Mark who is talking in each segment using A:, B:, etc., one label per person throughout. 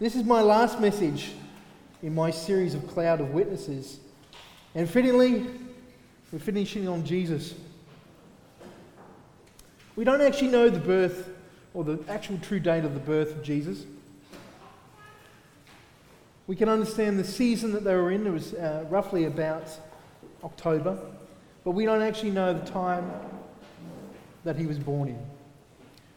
A: This is my last message in my series of Cloud of Witnesses. And fittingly, we're finishing on Jesus. We don't actually know the birth or the actual true date of the birth of Jesus. We can understand the season that they were in. It was uh, roughly about October. But we don't actually know the time that he was born in.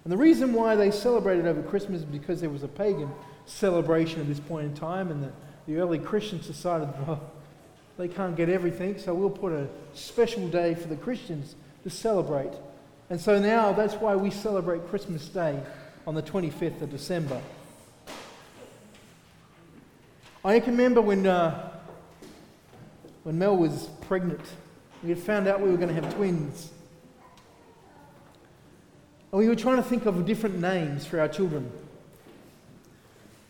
A: And the reason why they celebrated over Christmas is because there was a pagan celebration at this point in time, and the, the early Christians decided, well, they can't get everything, so we'll put a special day for the Christians to celebrate. And so now that's why we celebrate Christmas Day on the 25th of December. I can remember when, uh, when Mel was pregnant, we had found out we were going to have twins. And we were trying to think of different names for our children.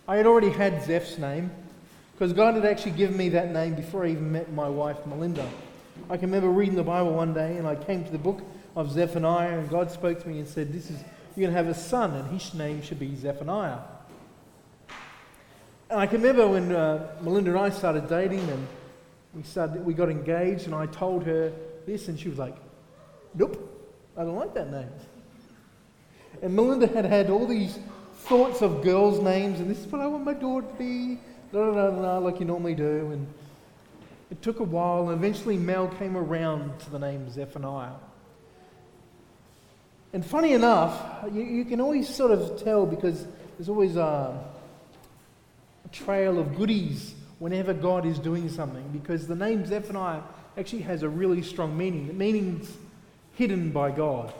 A: I had already had Zeph's name because God had actually given me that name before I even met my wife, Melinda. I can remember reading the Bible one day and I came to the book of Zephaniah and God spoke to me and said, This is, you're going to have a son and his name should be Zephaniah. And I can remember when uh, Melinda and I started dating and we, started, we got engaged and I told her this and she was like, Nope, I don't like that name. And Melinda had had all these thoughts of girls' names, and this is what I want my daughter to be, da, da, da, like you normally do. And it took a while, and eventually Mel came around to the name Zephaniah. And funny enough, you, you can always sort of tell because there's always a, a trail of goodies whenever God is doing something, because the name Zephaniah actually has a really strong meaning. The meaning's hidden by God.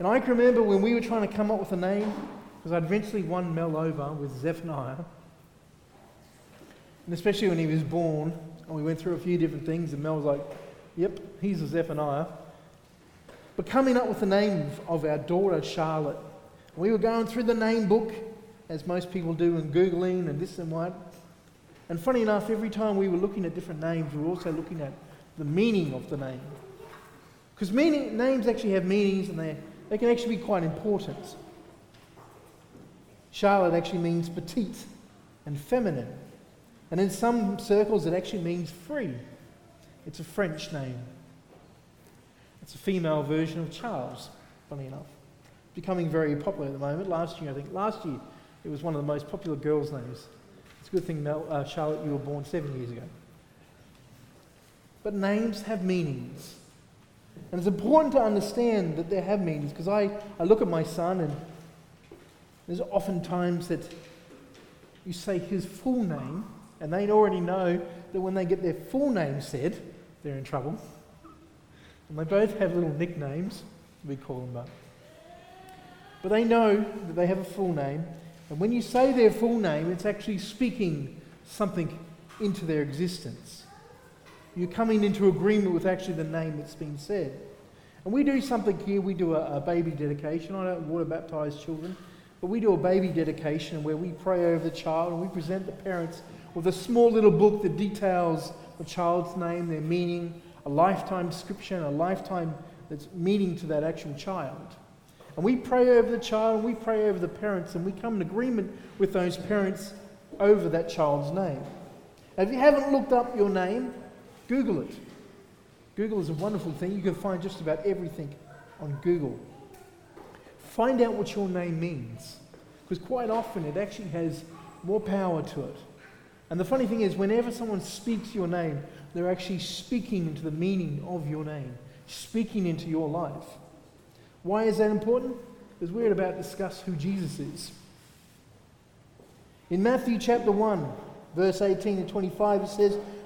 A: And I can remember when we were trying to come up with a name, because I'd eventually won Mel over with Zephaniah. And especially when he was born, and we went through a few different things, and Mel was like, yep, he's a Zephaniah. But coming up with the name of our daughter, Charlotte, we were going through the name book, as most people do, and Googling and this and what. And funny enough, every time we were looking at different names, we were also looking at the meaning of the name. Because names actually have meanings and they're they can actually be quite important. Charlotte actually means petite and feminine. And in some circles, it actually means free. It's a French name. It's a female version of Charles, funny enough. Becoming very popular at the moment. Last year, I think, last year, it was one of the most popular girls' names. It's a good thing, Mel, uh, Charlotte, you were born seven years ago. But names have meanings. And it's important to understand that they have meanings because I, I look at my son and there's often times that you say his full name and they already know that when they get their full name said, they're in trouble. And they both have little nicknames, we call them but. But they know that they have a full name. And when you say their full name, it's actually speaking something into their existence. You're coming into agreement with actually the name that's been said. And we do something here. We do a, a baby dedication. I don't water baptize children, but we do a baby dedication where we pray over the child and we present the parents with a small little book that details the child's name, their meaning, a lifetime description, a lifetime that's meaning to that actual child. And we pray over the child and we pray over the parents and we come in agreement with those parents over that child's name. if you haven't looked up your name, Google it. Google is a wonderful thing. You can find just about everything on Google. Find out what your name means. Because quite often it actually has more power to it. And the funny thing is, whenever someone speaks your name, they're actually speaking into the meaning of your name, speaking into your life. Why is that important? Because we're about to discuss who Jesus is. In Matthew chapter 1, verse 18 and 25, it says,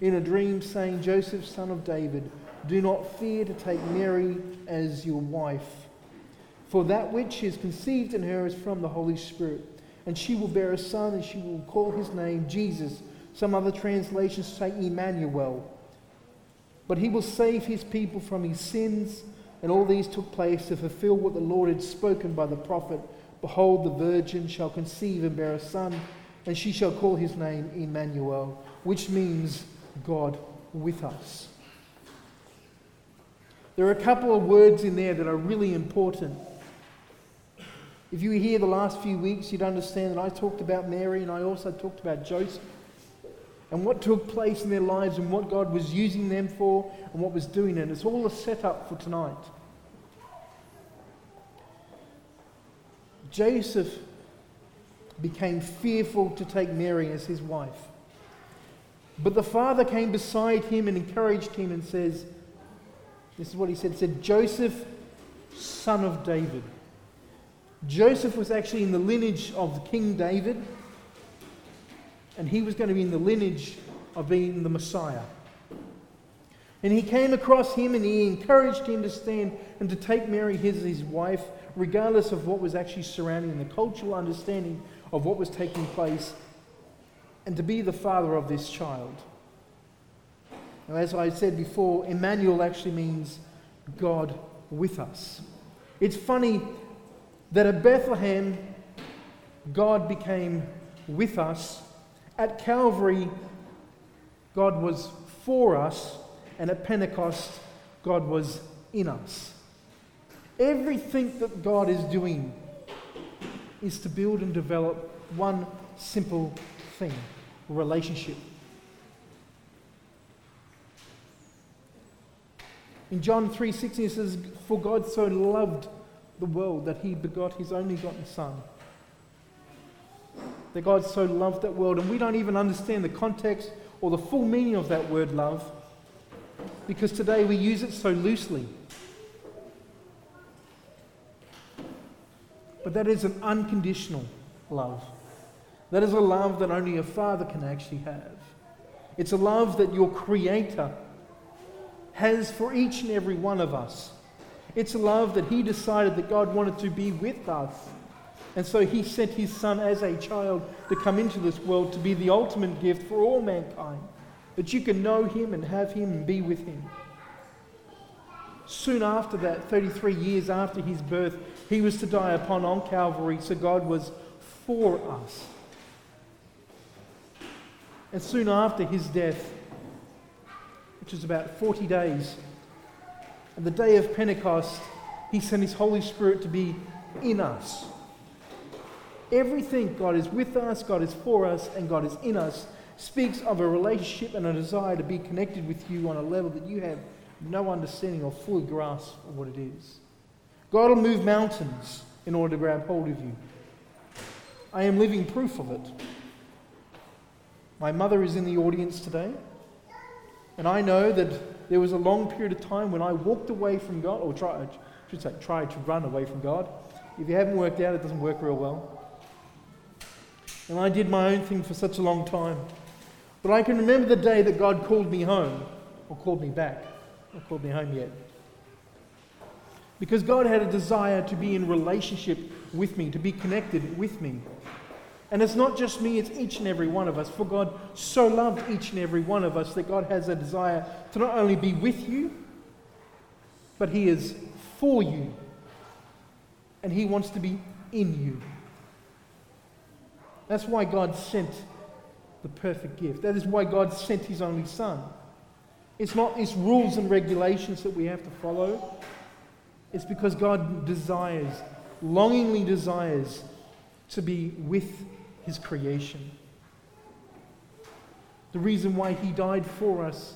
A: in a dream, saying, Joseph, son of David, do not fear to take Mary as your wife, for that which is conceived in her is from the Holy Spirit. And she will bear a son, and she will call his name Jesus. Some other translations say Emmanuel, But he will save his people from his sins. And all these took place to fulfill what the Lord had spoken by the prophet Behold, the virgin shall conceive and bear a son, and she shall call his name Emmanuel, which means God with us. There are a couple of words in there that are really important. If you were here the last few weeks, you'd understand that I talked about Mary and I also talked about Joseph and what took place in their lives and what God was using them for and what was doing it. It's all a setup for tonight. Joseph became fearful to take Mary as his wife. But the father came beside him and encouraged him and says, This is what he said. He said, Joseph, son of David. Joseph was actually in the lineage of King David, and he was going to be in the lineage of being the Messiah. And he came across him and he encouraged him to stand and to take Mary as his wife, regardless of what was actually surrounding the cultural understanding of what was taking place, and to be the father of this child. Now, as I said before, Emmanuel actually means God with us. It's funny that at Bethlehem, God became with us. At Calvary, God was for us. And at Pentecost, God was in us. Everything that God is doing is to build and develop one simple thing relationship. In John 3:16 it says, For God so loved the world that he begot his only begotten Son. That God so loved that world, and we don't even understand the context or the full meaning of that word love because today we use it so loosely. But that is an unconditional love. That is a love that only a father can actually have. It's a love that your Creator has for each and every one of us. It's a love that He decided that God wanted to be with us. And so He sent His Son as a child to come into this world to be the ultimate gift for all mankind. That you can know Him and have Him and be with Him. Soon after that, 33 years after His birth, He was to die upon on Calvary, so God was for us. And soon after His death, which was about 40 days, and the day of Pentecost, He sent His Holy Spirit to be in us. Everything God is with us, God is for us, and God is in us speaks of a relationship and a desire to be connected with you on a level that you have no understanding or full grasp of what it is. God will move mountains in order to grab hold of you. I am living proof of it. My mother is in the audience today, and I know that there was a long period of time when I walked away from God, or tried, I should say, tried to run away from God. If you haven't worked out, it doesn't work real well. And I did my own thing for such a long time. But I can remember the day that God called me home, or called me back, or called me home yet. Because God had a desire to be in relationship with me, to be connected with me. And it's not just me, it's each and every one of us. For God so loved each and every one of us that God has a desire to not only be with you, but He is for you. And He wants to be in you. That's why God sent the perfect gift. That is why God sent His only Son. It's not these rules and regulations that we have to follow. It's because God desires, longingly desires, to be with His creation. The reason why He died for us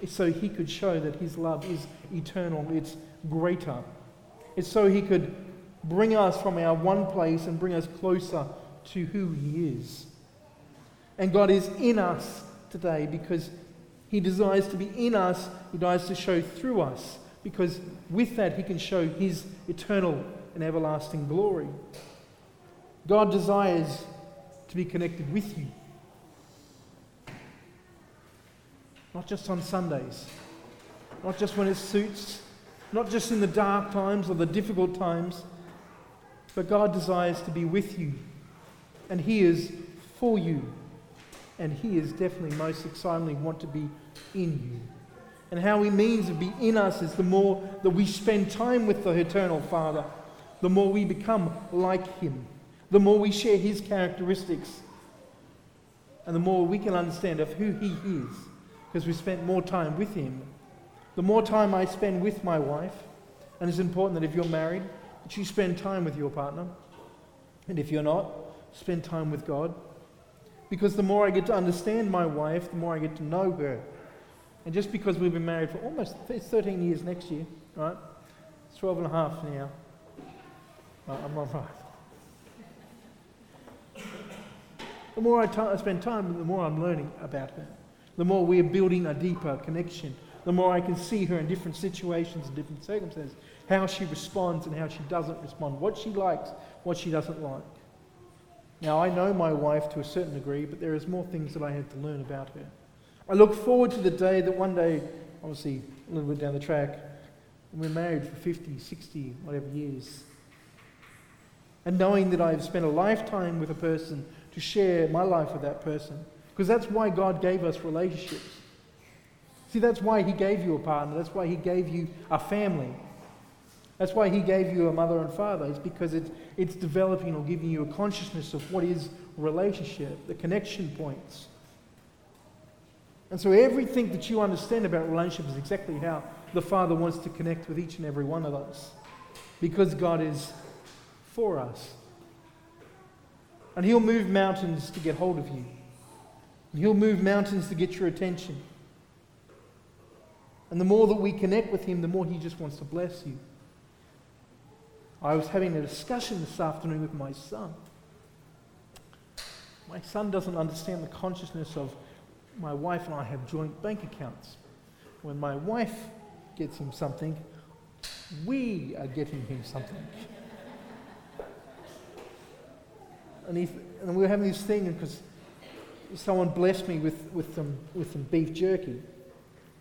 A: is so He could show that His love is eternal, it's greater. It's so He could bring us from our one place and bring us closer to who He is. And God is in us today because He desires to be in us, He desires to show through us, because with that He can show His eternal and everlasting glory. God desires to be connected with you. Not just on Sundays, not just when it suits, not just in the dark times or the difficult times, but God desires to be with you. And He is for you and He is definitely most excitingly want to be in you. And how he means to be in us is the more that we spend time with the eternal Father, the more we become like him, the more we share his characteristics, and the more we can understand of who he is, because we spent more time with him. The more time I spend with my wife, and it's important that if you're married, that you spend time with your partner. And if you're not, spend time with God. Because the more I get to understand my wife, the more I get to know her. And just because we've been married for almost 13 years next year, right? It's 12 and a half now. Uh, right, I'm right. The more I, t- I spend time, the more I'm learning about her. The more we are building a deeper connection. The more I can see her in different situations and different circumstances how she responds and how she doesn't respond, what she likes, what she doesn't like. Now, I know my wife to a certain degree, but there is more things that I have to learn about her. I look forward to the day that one day, obviously a little bit down the track, we're married for 50, 60, whatever years. And knowing that I've spent a lifetime with a person to share my life with that person. Because that's why God gave us relationships. See, that's why He gave you a partner. That's why He gave you a family. That's why he gave you a mother and father. It's because it's, it's developing or giving you a consciousness of what is relationship, the connection points. And so everything that you understand about relationship is exactly how the Father wants to connect with each and every one of us. Because God is for us. And He'll move mountains to get hold of you. And He'll move mountains to get your attention. And the more that we connect with Him, the more He just wants to bless you. I was having a discussion this afternoon with my son. My son doesn't understand the consciousness of my wife and I have joint bank accounts. When my wife gets him something, we are getting him something. And, he, and we were having this thing because someone blessed me with, with, some, with some beef jerky.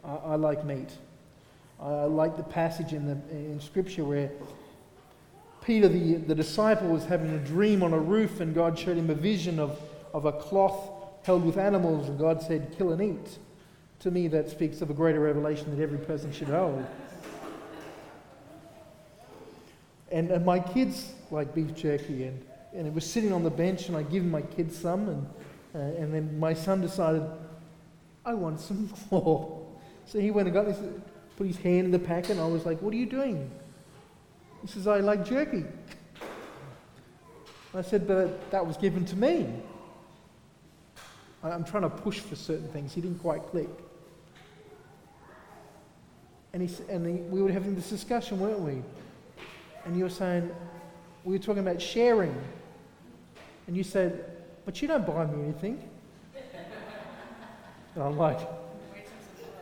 A: I, I like meat. I like the passage in, the, in Scripture where Peter, the, the disciple, was having a dream on a roof, and God showed him a vision of, of a cloth held with animals, and God said, Kill and eat. To me, that speaks of a greater revelation that every person should hold. And, and my kids like beef jerky, and, and it was sitting on the bench, and I give my kids some, and, uh, and then my son decided, I want some more. So he went and got this, put his hand in the packet, and I was like, What are you doing? He says, I like jerky. I said, but that was given to me. I'm trying to push for certain things. He didn't quite click. And, he, and he, we were having this discussion, weren't we? And you were saying, we were talking about sharing. And you said, but you don't buy me anything. And I'm like,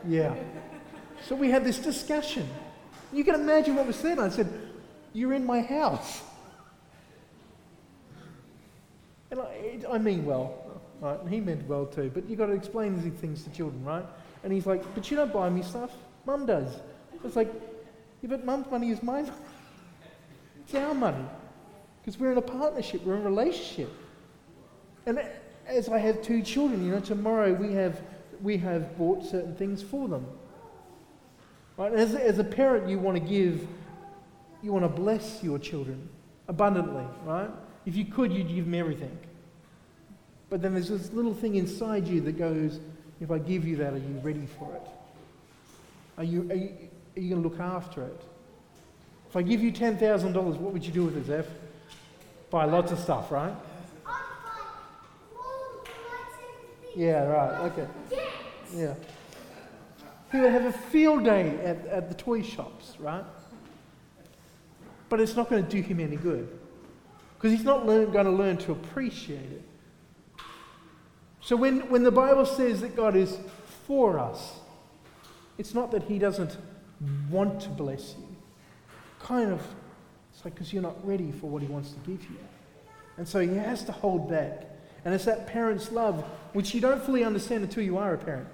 A: yeah. So we had this discussion. You can imagine what was said. I said, you're in my house. And I, I mean well, right? And he meant well too, but you've got to explain these things to children, right? And he's like, but you don't buy me stuff. Mum does. It's like, yeah, but mum's money is my money. It's our money. Because we're in a partnership, we're in a relationship. And as I have two children, you know, tomorrow we have, we have bought certain things for them. Right? As, as a parent, you want to give you want to bless your children abundantly, right? If you could, you'd give them everything. But then there's this little thing inside you that goes, if I give you that, are you ready for it? Are you, are you, are you going to look after it? If I give you $10,000, what would you do with it, Zeph? Buy lots of stuff, right? Yeah, right, okay. Yeah. He would have a field day at, at the toy shops, right? but it's not going to do him any good because he's not learn, going to learn to appreciate it. So when, when the Bible says that God is for us, it's not that he doesn't want to bless you. Kind of, it's like because you're not ready for what he wants to give you. And so he has to hold back. And it's that parent's love, which you don't fully understand until you are a parent.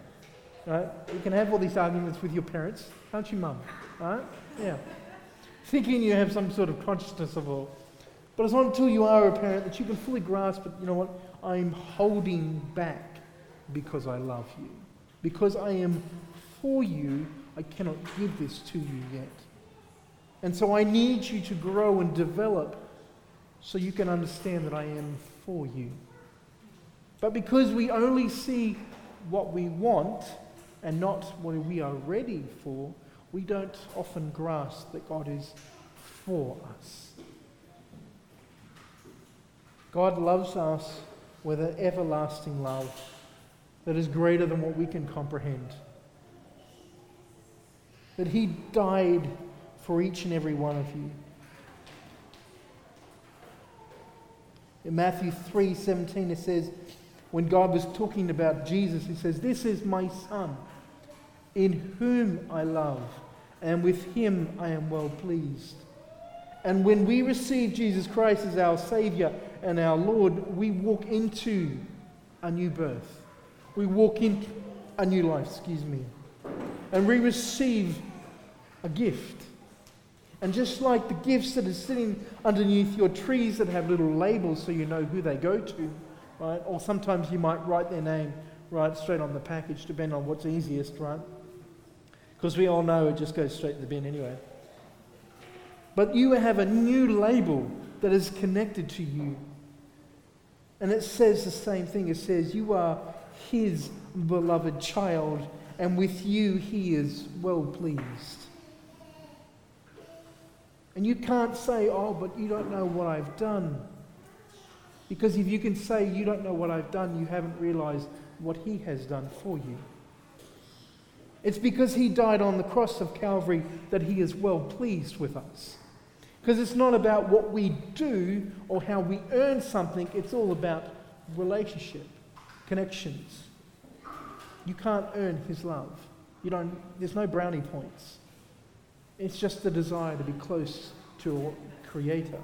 A: Right? You can have all these arguments with your parents, can't you, mum? Right? Yeah thinking you have some sort of consciousness of all. But it's not until you are a parent that you can fully grasp it. You know what? I'm holding back because I love you. Because I am for you, I cannot give this to you yet. And so I need you to grow and develop so you can understand that I am for you. But because we only see what we want and not what we are ready for, we don't often grasp that God is for us. God loves us with an everlasting love that is greater than what we can comprehend. That He died for each and every one of you. In Matthew 3 17, it says, when God was talking about Jesus, He says, This is my Son, in whom I love, and with Him I am well pleased. And when we receive Jesus Christ as our Savior and our Lord, we walk into a new birth. We walk into a new life, excuse me. And we receive a gift. And just like the gifts that are sitting underneath your trees that have little labels so you know who they go to, right? Or sometimes you might write their name right straight on the package, depending on what's easiest, right? Because we all know it just goes straight in the bin anyway. But you have a new label that is connected to you. And it says the same thing. It says, You are his beloved child, and with you he is well pleased. And you can't say, Oh, but you don't know what I've done. Because if you can say, You don't know what I've done, you haven't realized what he has done for you. It's because he died on the cross of Calvary that he is well pleased with us. Because it's not about what we do or how we earn something, it's all about relationship, connections. You can't earn his love. You don't, there's no brownie points. It's just the desire to be close to a creator.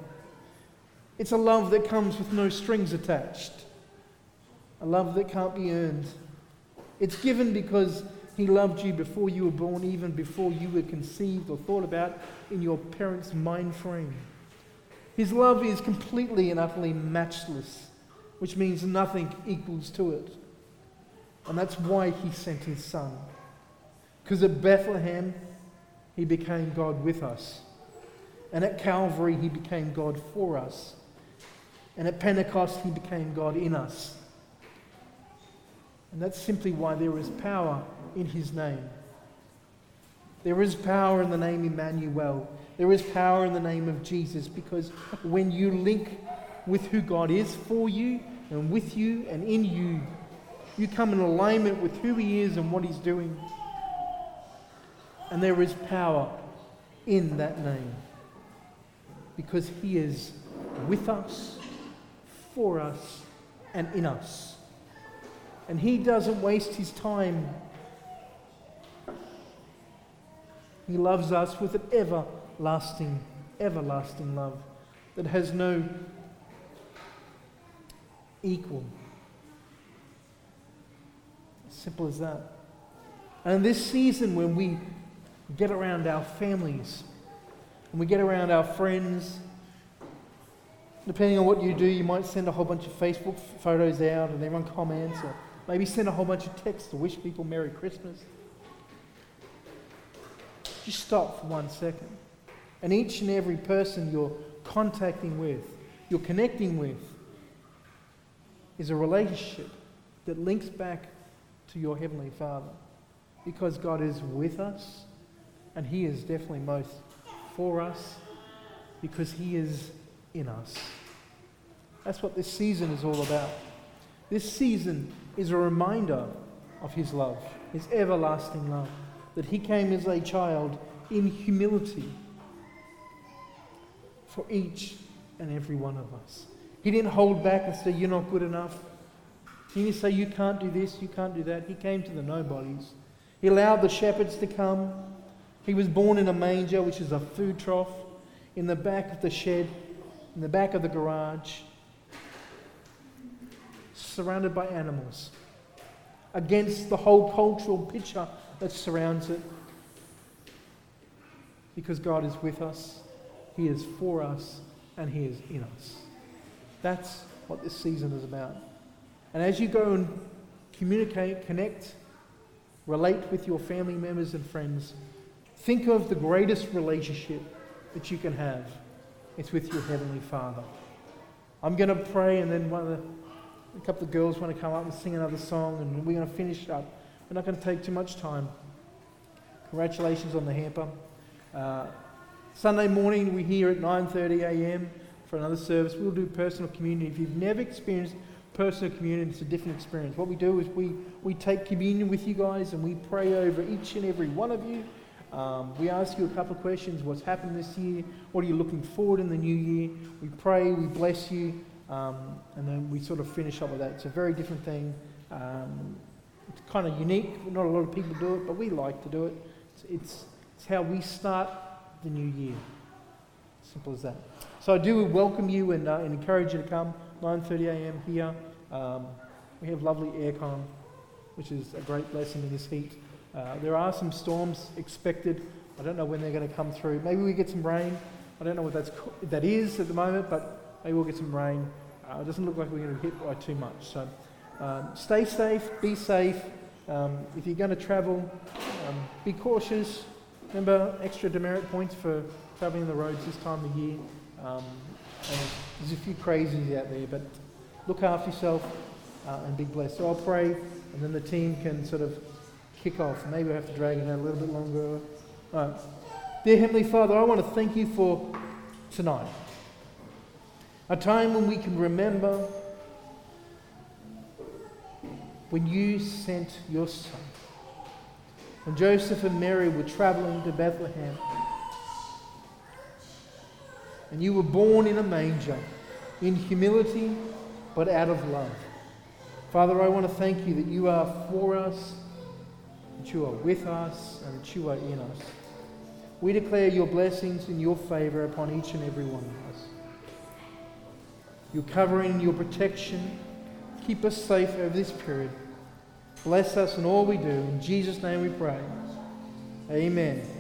A: It's a love that comes with no strings attached. A love that can't be earned. It's given because he loved you before you were born, even before you were conceived or thought about in your parents' mind frame. His love is completely and utterly matchless, which means nothing equals to it. And that's why he sent his son. Because at Bethlehem, he became God with us. And at Calvary, he became God for us. And at Pentecost, he became God in us. And that's simply why there is power in his name. There is power in the name Emmanuel. There is power in the name of Jesus because when you link with who God is for you and with you and in you, you come in alignment with who he is and what he's doing. And there is power in that name because he is with us, for us, and in us. And he doesn't waste his time He loves us with an everlasting, everlasting love that has no equal. Simple as that. And this season, when we get around our families, and we get around our friends, depending on what you do, you might send a whole bunch of Facebook photos out and everyone comments, or maybe send a whole bunch of texts to wish people Merry Christmas. Just stop for one second. And each and every person you're contacting with, you're connecting with, is a relationship that links back to your Heavenly Father. Because God is with us, and He is definitely most for us, because He is in us. That's what this season is all about. This season is a reminder of His love, His everlasting love that he came as a child in humility for each and every one of us. He didn't hold back and say, You're not good enough. He didn't say, You can't do this, you can't do that. He came to the nobodies. He allowed the shepherds to come. He was born in a manger, which is a food trough, in the back of the shed, in the back of the garage, surrounded by animals, against the whole cultural picture that surrounds it. Because God is with us, He is for us, and He is in us. That's what this season is about. And as you go and communicate, connect relate with your family members and friends, think of the greatest relationship that you can have. It's with your Heavenly Father. I'm going to pray, and then one of the, a couple of girls want to come up and sing another song, and we're going to finish up. We're not going to take too much time. Congratulations on the hamper. Uh, Sunday morning, we're here at 9:30 a.m. for another service. We'll do personal communion. If you've never experienced personal communion, it's a different experience. What we do is we, we take communion with you guys and we pray over each and every one of you. Um, we ask you a couple of questions. What's happened this year? What are you looking forward in the new year? We pray, we bless you, um, and then we sort of finish up with that. It's a very different thing. Um, it's kind of unique. Not a lot of people do it, but we like to do it. It's, it's, it's how we start the new year. Simple as that. So I do welcome you and, uh, and encourage you to come. 9:30 a.m. here. Um, we have lovely aircon, which is a great blessing in this heat. Uh, there are some storms expected. I don't know when they're going to come through. Maybe we get some rain. I don't know what that's that is at the moment, but maybe we'll get some rain. Uh, it doesn't look like we're going to hit by too much. So um, stay safe, be safe. Um, if you're going to travel, um, be cautious. Remember extra demerit points for traveling the roads this time of year. Um, there's a few crazies out there, but look after yourself uh, and be blessed. So I'll pray, and then the team can sort of kick off. Maybe I have to drag it out a little bit longer. All right. Dear Heavenly Father, I want to thank you for tonight. A time when we can remember when you sent your Son. When Joseph and Mary were traveling to Bethlehem. And you were born in a manger, in humility, but out of love. Father, I want to thank you that you are for us, that you are with us, and that you are in us. We declare your blessings and your favor upon each and every one of us. Your covering, your protection, keep us safe over this period. Bless us in all we do. In Jesus' name we pray. Amen.